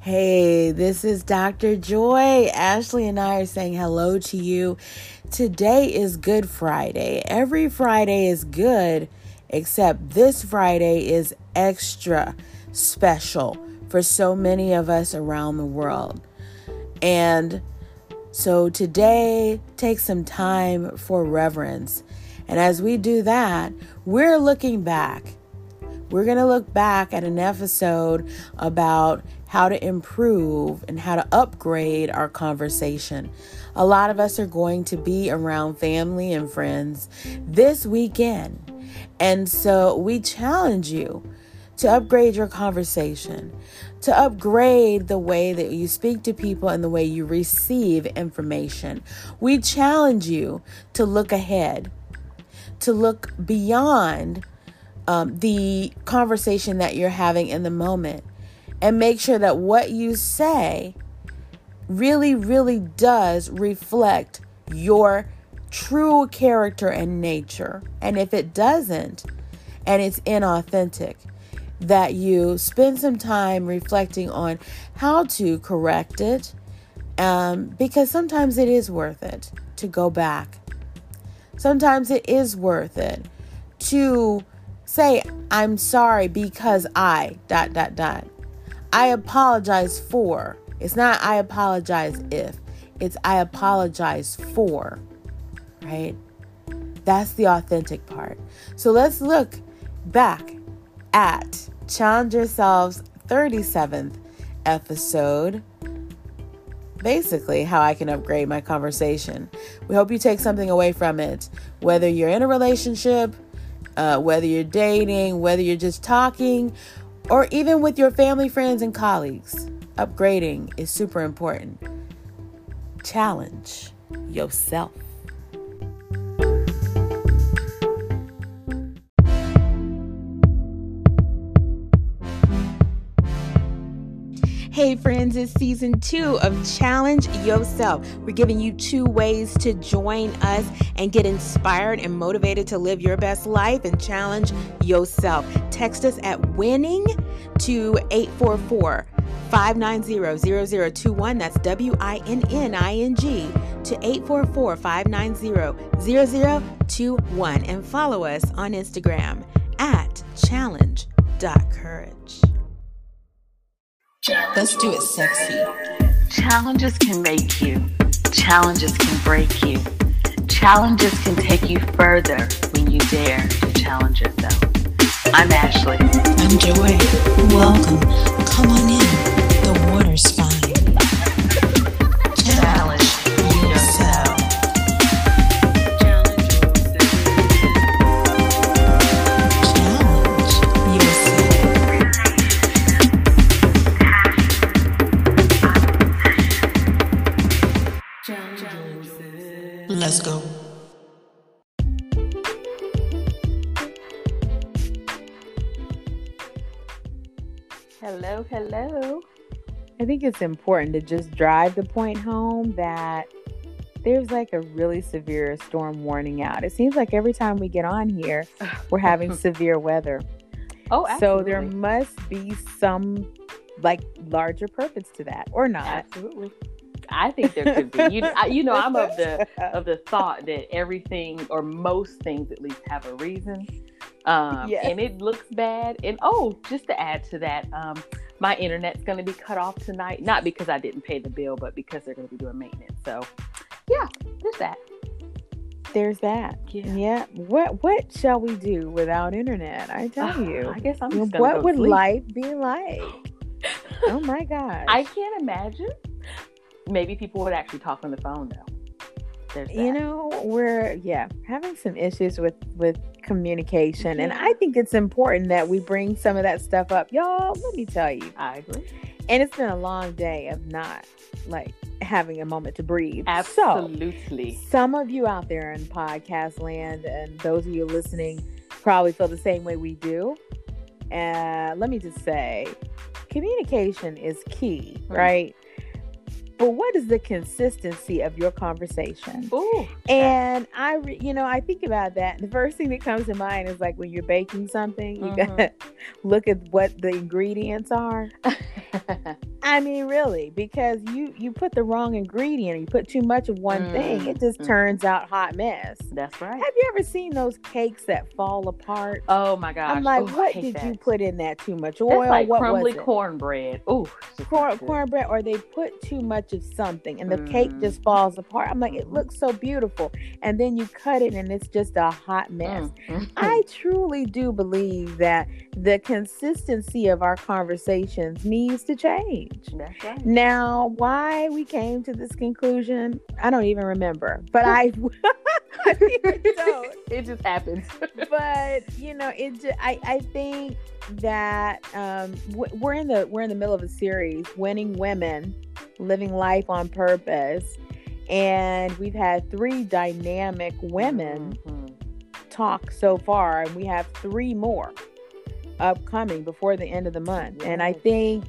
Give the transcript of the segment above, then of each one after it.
Hey, this is Dr. Joy. Ashley and I are saying hello to you. Today is Good Friday. Every Friday is good, except this Friday is extra special for so many of us around the world. And so today, take some time for reverence. And as we do that, we're looking back. We're going to look back at an episode about how to improve and how to upgrade our conversation. A lot of us are going to be around family and friends this weekend. And so we challenge you to upgrade your conversation, to upgrade the way that you speak to people and the way you receive information. We challenge you to look ahead, to look beyond um, the conversation that you're having in the moment and make sure that what you say really, really does reflect your true character and nature. And if it doesn't, and it's inauthentic, that you spend some time reflecting on how to correct it, um, because sometimes it is worth it to go back. Sometimes it is worth it to say, I'm sorry because I, dot, dot, dot. I apologize for. It's not I apologize if, it's I apologize for, right? That's the authentic part. So let's look back at Challenge Yourselves 37th episode. Basically, how I can upgrade my conversation. We hope you take something away from it, whether you're in a relationship, uh, whether you're dating, whether you're just talking, or even with your family, friends, and colleagues. Upgrading is super important. Challenge yourself. Hey, friends, it's season two of Challenge Yourself. We're giving you two ways to join us and get inspired and motivated to live your best life and challenge yourself. Text us at winning to 844 590 0021. That's W I N N I N G to 844 590 0021. And follow us on Instagram at challenge.courage. Let's do it sexy. Challenges can make you, challenges can break you. Challenges can take you further when you dare to challenge yourself. I'm Ashley. I'm Joy. Welcome. Come on in. The water's fine. Hello, hello. I think it's important to just drive the point home that there's like a really severe storm warning out. It seems like every time we get on here, we're having severe weather. Oh, So there must be some like larger purpose to that or not. Absolutely. I think there could be. You, I, you know, I'm of the of the thought that everything or most things at least have a reason. Um, Yes. And it looks bad. And oh, just to add to that, um, my internet's going to be cut off tonight. Not because I didn't pay the bill, but because they're going to be doing maintenance. So, yeah, there's that. There's that. Yeah. Yeah. What what shall we do without internet? I tell you. I guess I'm just going what go would sleep. life be like? oh my god. I can't imagine. Maybe people would actually talk on the phone though. You know we're yeah having some issues with with communication and i think it's important that we bring some of that stuff up. Y'all let me tell you. I agree. and it's been a long day of not like having a moment to breathe. So Absolutely. some of you out there in podcast land and those of you listening probably feel the same way we do. And let me just say communication is key Mhm. right but what is the consistency of your conversation Ooh. and I, re- you know, I think about that. The first thing that comes to mind is like when you're baking something, you Mhm. gotta look at what the ingredients are. I mean, really, because you you put the wrong ingredient, you put too much of one thing, it just Mm, mm. turns out hot mess. That's right. Have you ever seen those cakes that fall apart? Oh my gosh. I'm like, Ooh, what did that. you put in that? Too much That's oil? like what crumbly was it? cornbread. Ooh, Corn, cornbread, or they put too much of something, and the cake Mm. just falls apart. I'm like, it looks so beautiful, and then you cut it, and it's just a hot mess. Mm, I truly do believe that the consistency of our conversations needs to change. Right. Now, why we came to this conclusion, I don't even remember, but I, don't. it just happens. But you know, it. I I think that um, we're in the we're in the middle of a series, winning women, living life on purpose, and we've had three dynamic women Mhm. talk so far, and we have three more upcoming before the end of the month. And I think,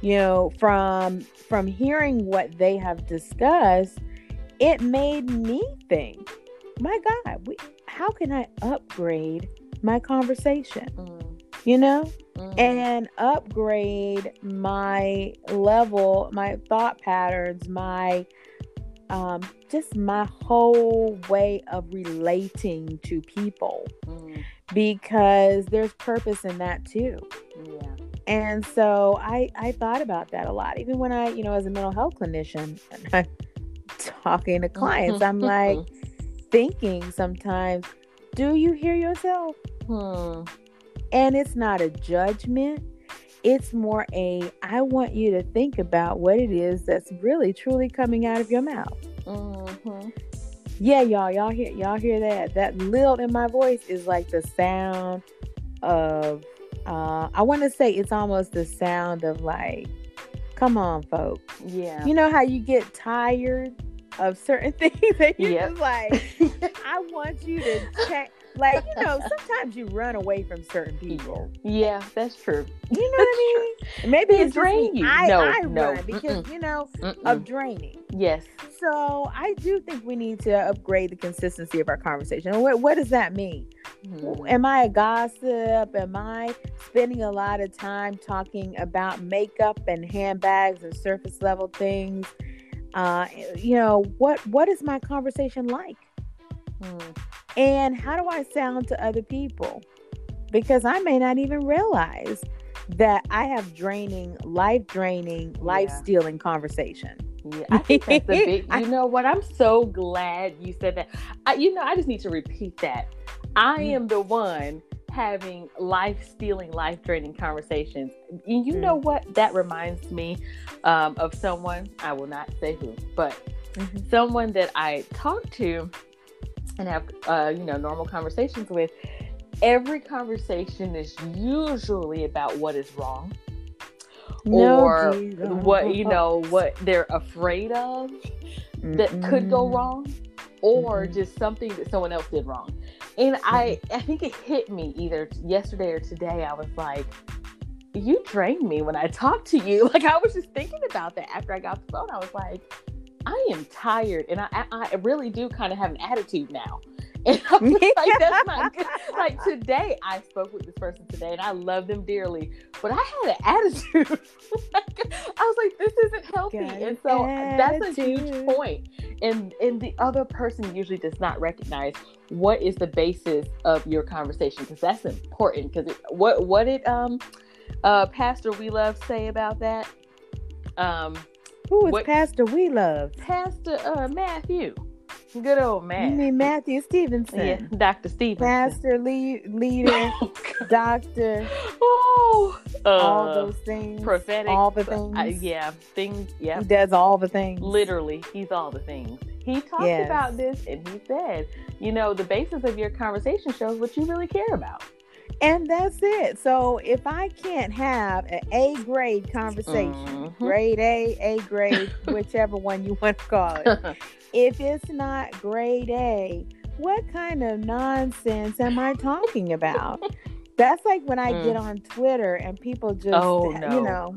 you know, from from hearing what they have discussed, it made me think, my God, we, how can I upgrade my conversation? Mm, You know, mm. and upgrade my level, my thought patterns, my um, just my whole way of relating to people Mm, because there's purpose in that too. yeah. And so I I thought about that a lot. Even when I, you know, as a mental health clinician, talking to clients, I'm like thinking sometimes, do you hear yourself? Hmm. And it's not a judgment. It's more a I want you to think about what it is that's really truly coming out of your mouth. Mhm. Yeah, y'all, y'all hear y'all hear that? That lilt in my voice is like the sound of uh I want to say it's almost the sound of like come on, folks. Yeah. You know how you get tired of certain things that you're Yep. just like I want you to check like you know sometimes you run away from certain people. yeah, that's true. You know what I mean? Maybe They it's me. you. I, No, I no, run because you know Mm-mm. of draining. yes. So I do think we need to upgrade the consistency of our conversation. What, what does that mean? Mhm. Am I a gossip? Am I spending a lot of time talking about makeup and handbags and surface level things? Uh, you know what? What is my conversation like? Mm. And how do I sound to other people? Because I may not even realize that I have draining, life draining, life Yeah. stealing conversation. Yeah, I think that's a big. You know what? I'm so glad you said that. I, you know, I just need to repeat that. I Mm. am the one having life stealing, life draining conversations. And you know Mm. what? That reminds me um, of someone. I will not say who, but Mhm. someone that I talk to and have uh, you know normal conversations with. Every conversation is usually about what is wrong or Jesus. what you know what they're afraid of that could go wrong or Mhm. just something that someone else did wrong and i i think it hit me either yesterday or today i was like you drained me when i talked to you like i was just thinking about that after i got the phone i was like i am tired and i i, I really do kind of have an attitude now. And i'm just like that's not good. Like today i spoke with this person today and i love them dearly but i had an attitude. I was like this isn't healthy. Got and so an that's a huge attitude. point. And and the other person usually does not recognize what is the basis of your conversation because that's important because what what did um uh pastor we love say about that? Um Who is what- Pastor We Love? pastor uh matthew good old You man mean Matthew Stevenson? yeah dr stevenson Pastor, lead, leader, doctor, oh uh, all those things. prophetic All the uh, things. yeah things yeah He does all the things. literally he's all the things he talked Yes. about this and he said you know the basis of your conversation shows what you really care about And that's it. So if I can't have an A grade conversation, Mhm. grade A, A grade, whichever one you want to call it, if it's not grade A, what kind of nonsense am I talking about? That's like when I Mm. get on Twitter and people just, Oh, you know,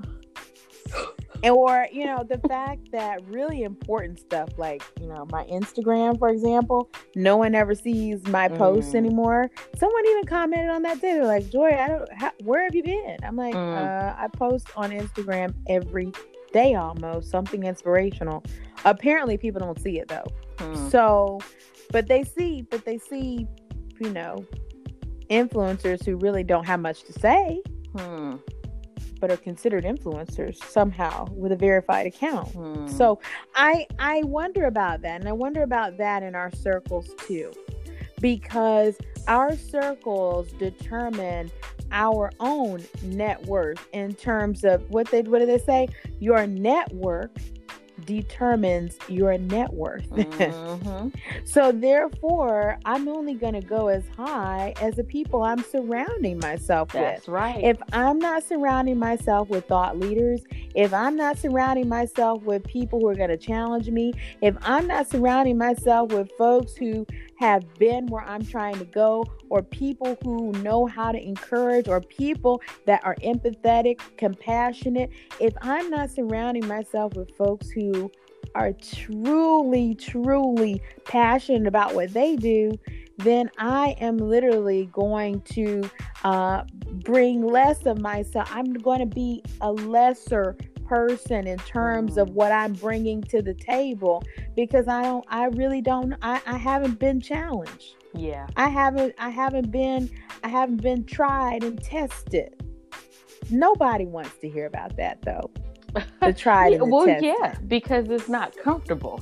or you know the fact that really important stuff like you know my instagram for example no one ever sees my posts Mm. anymore someone even commented on that day They're like joy i don't how, where have you been i'm like Mm. uh, i post on instagram every day almost something inspirational apparently people don't see it though Hmm. so but they see but they see you know influencers who really don't have much to say Hmm. But are considered influencers somehow with a verified account Hmm. so I I wonder about that, and I wonder about that in our circles too, because our circles determine our own net worth in terms of what they what do they say? Your network determines your net worth. Mhm. so therefore, I'm only going to go as high as the people I'm surrounding myself with That's right. if I'm not surrounding myself with thought leaders, if I'm not surrounding myself with people who are going to challenge me, if I'm not surrounding myself with folks who have been where I'm trying to go, or people who know how to encourage, or people that are empathetic, compassionate, if I'm not surrounding myself with folks who are truly, truly passionate about what they do, then I am literally going to uh, bring less of myself. I'm going to be a lesser person in terms of what I'm bringing to the table because I don't, I really don't, I, I haven't been challenged. yeah. I haven't, I haven't been, I haven't been tried and tested. Nobody wants to hear about that though. The tried Yeah, and the well, tested. yeah, because it's not comfortable.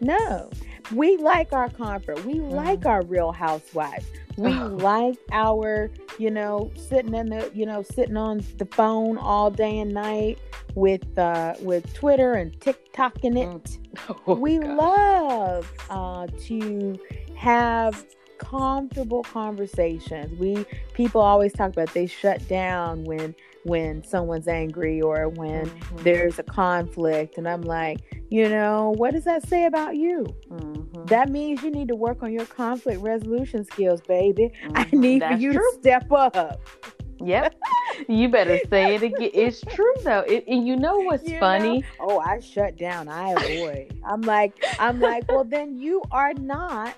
No, we like our comfort. We like our real housewives. We Oh. like our, you know, sitting in the, you know, sitting on the phone all day and night with uh with Twitter and TikTok in it. Oh, we gosh. love uh to have comfortable conversations. We people always talk about they shut down when when someone's angry or when Mhm. there's a conflict and I'm like, you know, what does that say about you? Mhm. That means you need to work on your conflict resolution skills, baby. I Mhm. need for you true. to step up. Yep. you better say it again. It's true though. It, and you know what's You funny? know? Oh, I shut down. I avoid. I'm like, I'm like, well, then you are not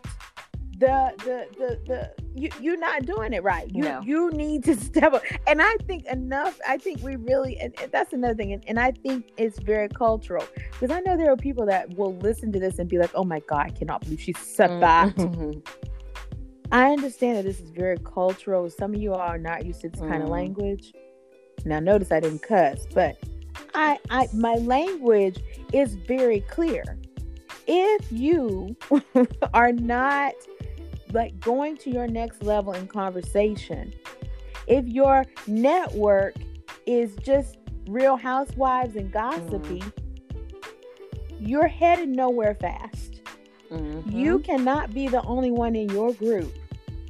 the the the the you you're not doing it right. You No. you need to step up. And I think enough. I think we really and, and that's another thing. And, and I think it's very cultural because I know there are people that will listen to this and be like, oh my god, I cannot believe she's so fat. Mhm. I understand that this is very cultural. Some of you are not used to this kind of Mm. language. Now, notice I didn't cuss, but I, I, my language is very clear. If you are not like going to your next level in conversation, if your network is just Real Housewives and gossipy, you're headed nowhere fast. Mhm. You cannot be the only one in your group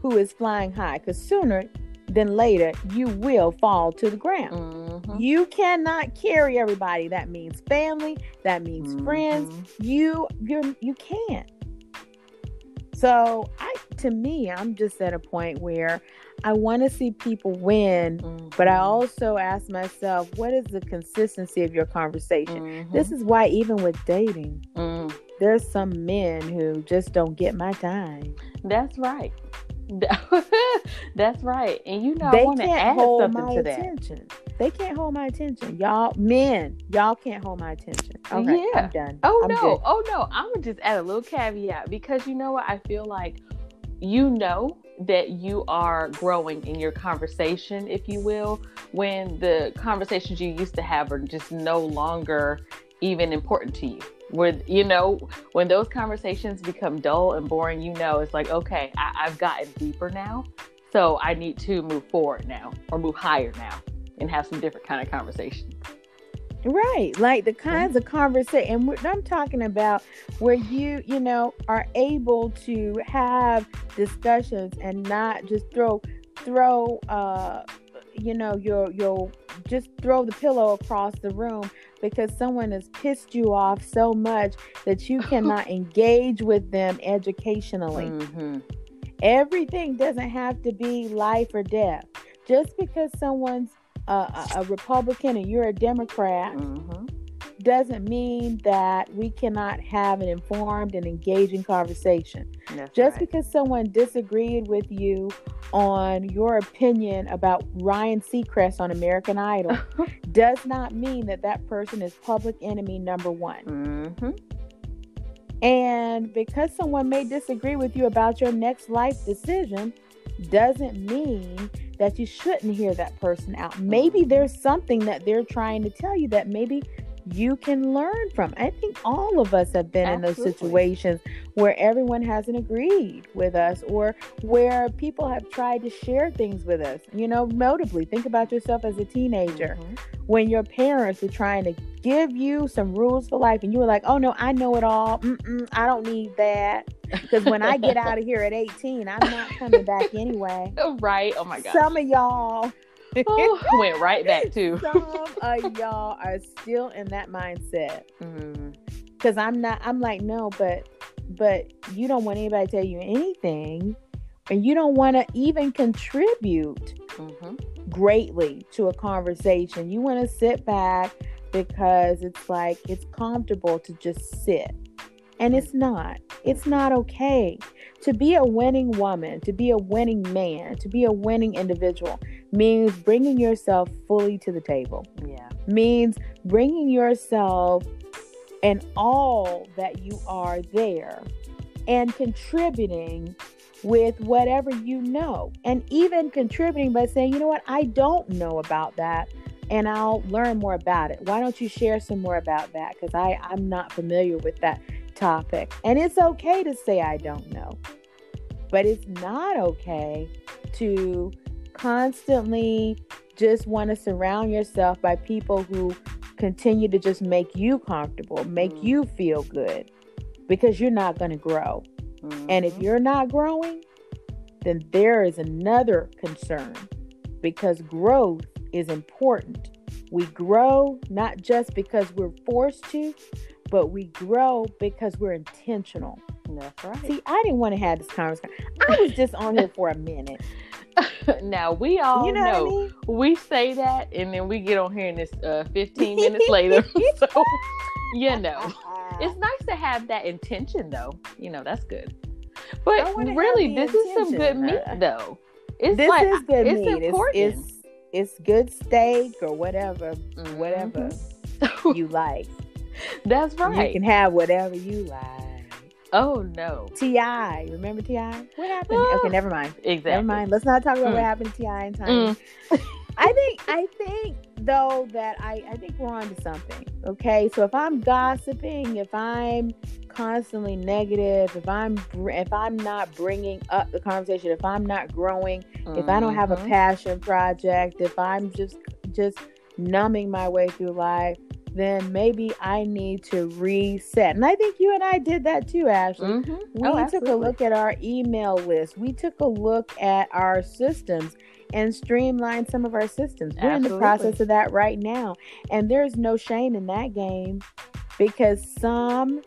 who is flying high because sooner than later you will fall to the ground. Mhm. You cannot carry everybody. That means family, that means friends. Mhm. You you you can't. So I to me, I'm just at a point where I want to see people win, but I Mhm. also ask myself, what is the consistency of your conversation? Mhm. This is why even with dating, Mm. there's some men who just don't get my time. That's right. That's right. And you know, they want to can't add hold something my to that. attention. They can't hold my attention. Y'all men, y'all can't hold my attention. Okay, Yeah. I'm done. Oh I'm no, good. oh no. I'm gonna just add a little caveat because you know what? I feel like you know that you are growing in your conversation, if you will, when the conversations you used to have are just no longer even important to you. Where you know, when those conversations become dull and boring, you know it's like, okay, I, I've gotten deeper now. So I need to move forward now or move higher now and have some different kind of conversations. Right, like the kinds of conversation, and I'm talking about where you, you know, are able to have discussions and not just throw, throw, uh, you know, your your just throw the pillow across the room because someone has pissed you off so much that you cannot engage with them educationally. Mhm. Everything doesn't have to be life or death. Just because someone's a, a, Republican and you're a Democrat, Mhm. doesn't mean that we cannot have an informed and engaging conversation. That's Just right. because someone disagreed with you on your opinion about Ryan Seacrest on American Idol does not mean that that person is public enemy number one. hmm And because someone may disagree with you about your next life decision, doesn't mean that you shouldn't hear that person out. Maybe there's something that they're trying to tell you that maybe you can learn from. I think all of us have been in those situations where everyone hasn't agreed with us or where people have tried to share things with us. You know, notably, think about yourself as a teenager Mhm. when your parents were trying to give you some rules for life and you were like, oh no, I know it all. Mm-mm, I don't need that. Because when I get out of here at 18, I'm not coming back anyway. Right. Oh my god. Some of y'all, Oh, went right back to. some of y'all are still in that mindset. Because I'm not, I'm like, no, but, but you don't want anybody to tell you anything. And you don't want to even contribute Mhm. greatly to a conversation. You want to sit back because it's like it's comfortable to just sit. And it's not. It's not okay. To be a winning woman, to be a winning man, to be a winning individual means bringing yourself fully to the table. Yeah. Means bringing yourself and all that you are there and contributing with whatever you know and even contributing by saying you know what i don't know about that and i'll learn more about it why don't you share some more about that because i i'm not familiar with that topic and it's okay to say i don't know but it's not okay to constantly just want to surround yourself by people who continue to just make you comfortable make Mm. you feel good because you're not going to grow and if Mhm. you're not growing, then there is another concern because growth is important. We grow not just because we're forced to, but we grow because we're intentional. That's right. See, I didn't want to have this conversation. I was just on here for a minute. now we all You know, know, I mean? we say that, and then we get on here and it's uh, 15 minutes later. so you know, it's nice to have that intention, though. You know, that's good. But really, this is some good meat, though. It's this like is good it's meat. important. It's, it's it's good steak or whatever, Mhm. whatever you like. That's right. You can have whatever you like. oh no, T.I., remember T.I.? What happened? Ah. okay, never mind. exactly. Never mind. Let's not talk about what Mm. happened to T.I. and Tiny. Mm. I think I think though that I I think we're on to something. Okay, so if I'm gossiping, if I'm constantly negative, if I'm br- if I'm not bringing up the conversation, if I'm not growing, if I don't have a Mhm. passion project, if I'm just just numbing my way through life, then maybe I need to reset. And I think you and I did that too, Ashley. Mhm. We Oh, took a look at our email list. We took a look at our systems and streamlined some of our systems. We're in the process of that right now. And there's no shame in that game because some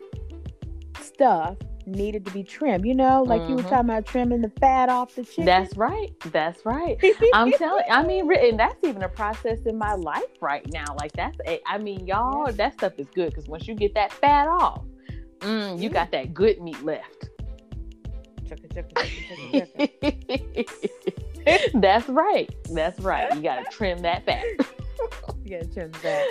stuff needed to be trimmed. You know, like you were Mhm. talking about trimming the fat off the chicken. That's right. That's right. I'm telling. I mean, and that's even a process in my life right now. Like that's. A, I mean, y'all, that stuff is good because once you get that fat off, mm, you Yeah. got that good meat left. Chugga, chugga, chugga, chugga, chugga. that's right. That's right. You got to trim that fat. Trim the.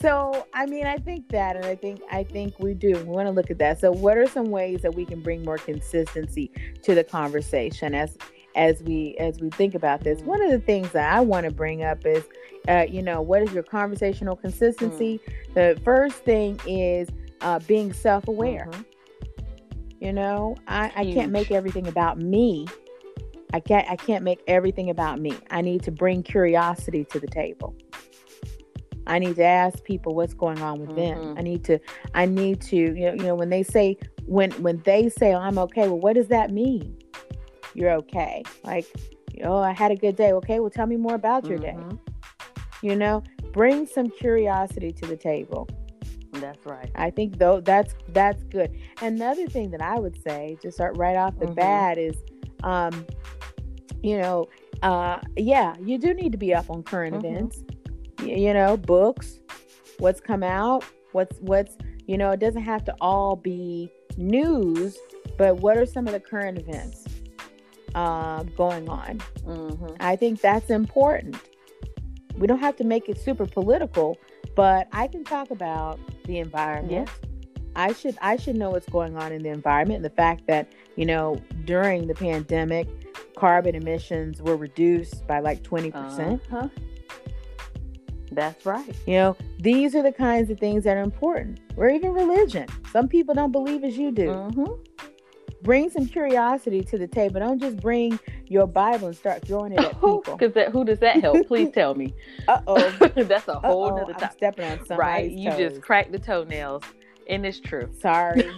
So, I mean, I think that, and I think I think we do. We want to look at that. So, what are some ways that we can bring more consistency to the conversation as as we as we think about this? One of the things that I want to bring up is, uh, you know, what is your conversational consistency? The first thing is uh, being self aware. Mhm. You know, I, I can't make everything about me. I can't I can't make everything about me. I need to bring curiosity to the table. I need to ask people what's going on with them. Mhm. I need to I need to you know, you know when they say when when they say oh, I'm okay, well what does that mean? You're okay. Like, oh, I had a good day. Okay, well tell me more about your day. Mhm. You know, bring some curiosity to the table. That's right. I think though that's that's good. Another thing that I would say, just start right off the Mhm. bat, is, um, you know, uh, yeah, you do need to be up on current Mhm. events. You know, books, what's come out, What's what's you know, it doesn't have to all be news, but what are some of the current events um, going on? Mm-hmm. I think that's important. We don't have to make it super political, but I can talk about the environment. I should I should know what's going on in the environment and the fact that, you know, during the pandemic, carbon emissions were reduced by like 20%. Uh-huh. That's right. You know, these are the kinds of things that are important. Or even religion. Some people don't believe as you do. Mm-hmm. Bring some curiosity to the table. Don't just bring your Bible and start throwing it at people. Because that, who does that help? Please tell me. Uh oh. That's a whole Uh-oh, nother I'm topic. stepping on somebody's Right? You toes. just cracked the toenails, and it's true. Sorry.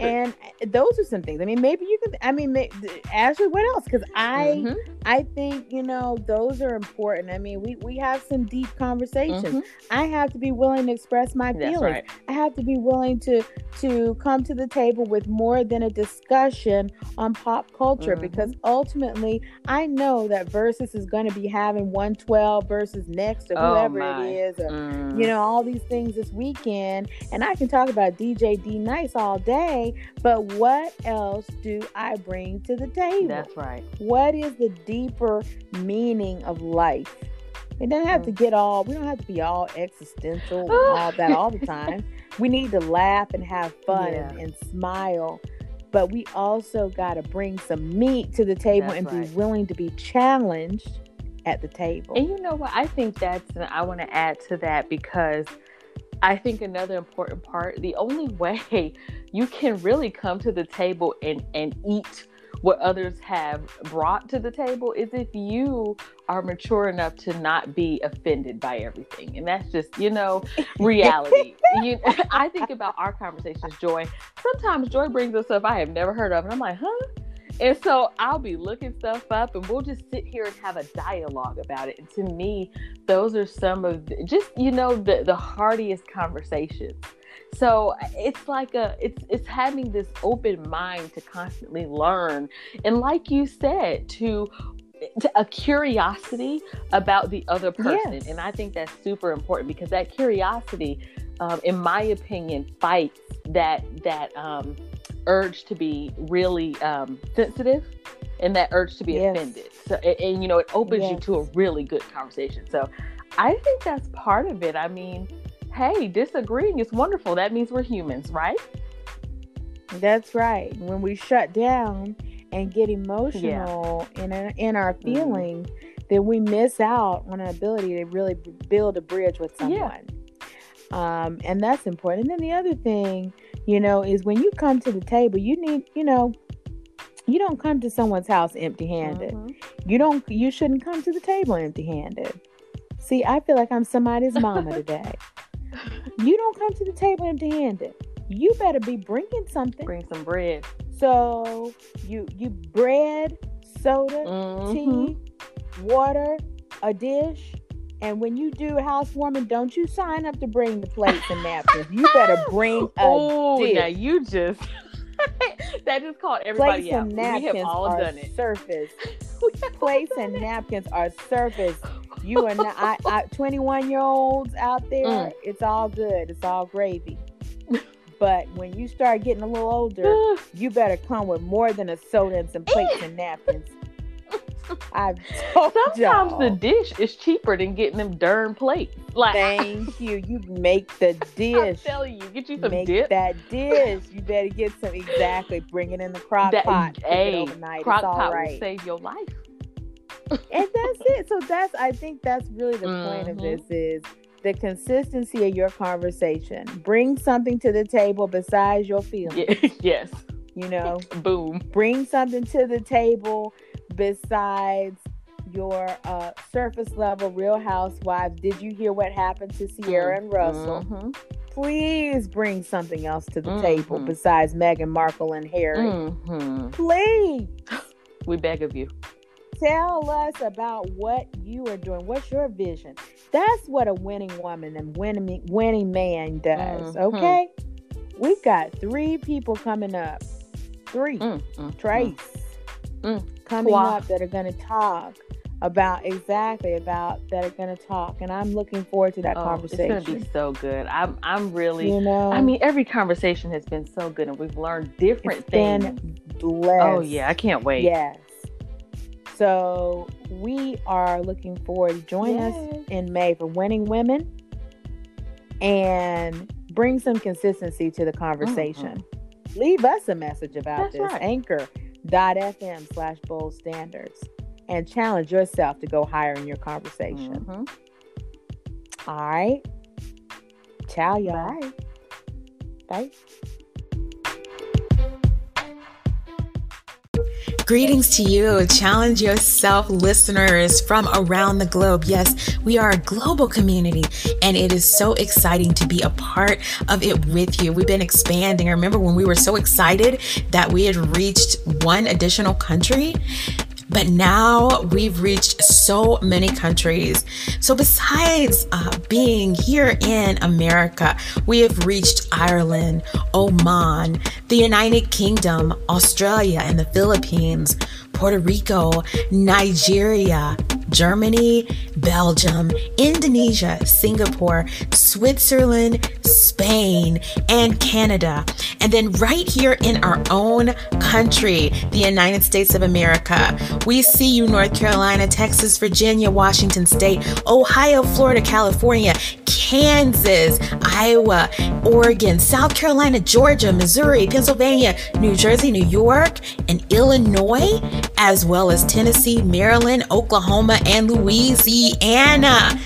And uh, those are some things. I mean, maybe you can. I mean, ma- Ashley, what else? Because I, Mhm. I think you know those are important. I mean, we we have some deep conversations. Mhm. I have to be willing to express my feelings. right. I have to be willing to to come to the table with more than a discussion on pop culture Mhm. because ultimately I know that Verzuz is going to be having 112 versus next or Oh, whoever my. it is or Mm. you know all these things this weekend and I can talk about DJ D Nice all day but what else do I bring to the table That's right. what is the deeper meaning of life it doesn't have to Mm. get all we don't have to be all existential and all that all the time we need to laugh and have fun and, Yeah. and smile but we also got to bring some meat to the table That's and right. be willing to be challenged at the table And you know what? I think that's, I want to add to that because I think another important part, the only way you can really come to the table and, and eat what others have brought to the table is if you are mature enough to not be offended by everything. And that's just, you know, reality. you, I think about our conversations, Joy. Sometimes Joy brings us up stuff I have never heard of, and I'm like, huh? And so I'll be looking stuff up and we'll just sit here and have a dialogue about it. And to me, those are some of the, just, you know, the, the heartiest conversations. So it's like a it's it's having this open mind to constantly learn. And like you said, to to a curiosity about the other person. Yes. And I think that's super important because that curiosity, um, in my opinion, fights that that um, urge to be really um, sensitive and that urge to be Yes. offended. So, and, and, you know, it opens you to a really good conversation. So, I think that's part of it. I mean, hey, disagreeing is wonderful. That means we're humans, right? That's right. When we shut down and get emotional in our, in our Mm-hmm. then we miss out on an ability to really build a bridge with Yeah. someone. Um, and that's important. And then the other thing, you know, is when you come to the table, you need, you know, you don't come to someone's house empty-handed. Mhm. You don't. You shouldn't come to the table empty-handed. See, I feel like I'm somebody's mama today. You don't come to the table empty-handed. You better be bringing something. Bring some bread. So you you bread, soda, Mhm. tea, water, a dish, and when you do housewarming, don't you sign up to bring the plates and napkins. You better bring a Oh, dish. now you just that just caught everybody plates out. and We have napkins all are done it. surface. We have all Plates and napkins are surface. You are not. I, I, 21 year olds out there, Mm. it's all good. It's all gravy. But when you start getting a little older, you better come with more than a soda and some plates and napkins. I've Sometimes y'all. the dish is cheaper than getting them darn plates. Like Thank you. You make the dish. Dish. telling you, get you some Make dip. that dish. You better get some. Exactly. Bring it in the crock That- pot. Hey, crock pot will save your life. and that's it. So that's. I think that's really the point of Mhm. this is the consistency of your conversation. Bring something to the table besides your feelings. Yes. You know, Boom. bring something to the table besides your uh, surface level Real Housewives. Did you hear what happened to Ciara and Russell? Mhm. Please bring something else to the table Mhm. besides Meghan Markle and Harry. Mhm. Please We beg of you. tell us about what you are doing. What's your vision? That's what a winning woman and winning winning man does. Mhm. Okay, we've got three people coming up. Three. Mm, mm, Trace Mm. Coming up that are going to talk about exactly about that are going to talk, and I'm looking forward to that Oh, conversation. It's gonna be so good. I'm I'm really you know, I mean every conversation has been so good and we've learned different it's things. been blessed. Oh yeah, I can't wait. Yes. So we are looking forward. To join us in May for Winning Women and bring some consistency to the conversation. Leave us a message about Mm-hmm. That's this. right. Anchor.fm slash bold standards and challenge yourself to go higher in your conversation. Mhm. All right. Ciao, y'all. Bye. Bye. Greetings to you, Challenge Yourself listeners from around the globe. Yes, we are a global community, and it is so exciting to be a part of it with you. We've been expanding. I remember when we were so excited that we had reached one additional country. But now we've reached so many countries. So, besides uh, being here in America, we have reached Ireland, Oman, the United Kingdom, Australia, and the Philippines, Puerto Rico, Nigeria, Germany, Belgium, Indonesia, Singapore, Switzerland, Spain, and Canada. And then right here in our own country, the United States of America, we see you, North Carolina, Texas, Virginia, Washington State, Ohio, Florida, California, Kansas, Iowa, Oregon, South Carolina, Georgia, Missouri, Pennsylvania, New Jersey, New York, and Illinois, as well as Tennessee, Maryland, Oklahoma, and Louisiana.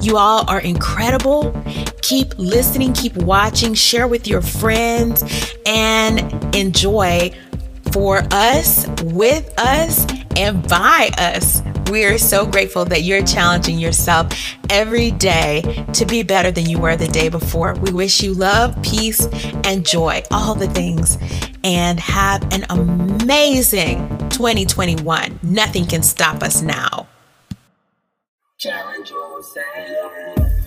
You all are incredible. Keep listening, keep watching, share with your friends, and enjoy for us, with us, and by us. We are so grateful that you're challenging yourself every day to be better than you were the day before. We wish you love, peace, and joy, all the things, and have an amazing 2021. Nothing can stop us now. Challenge yourself.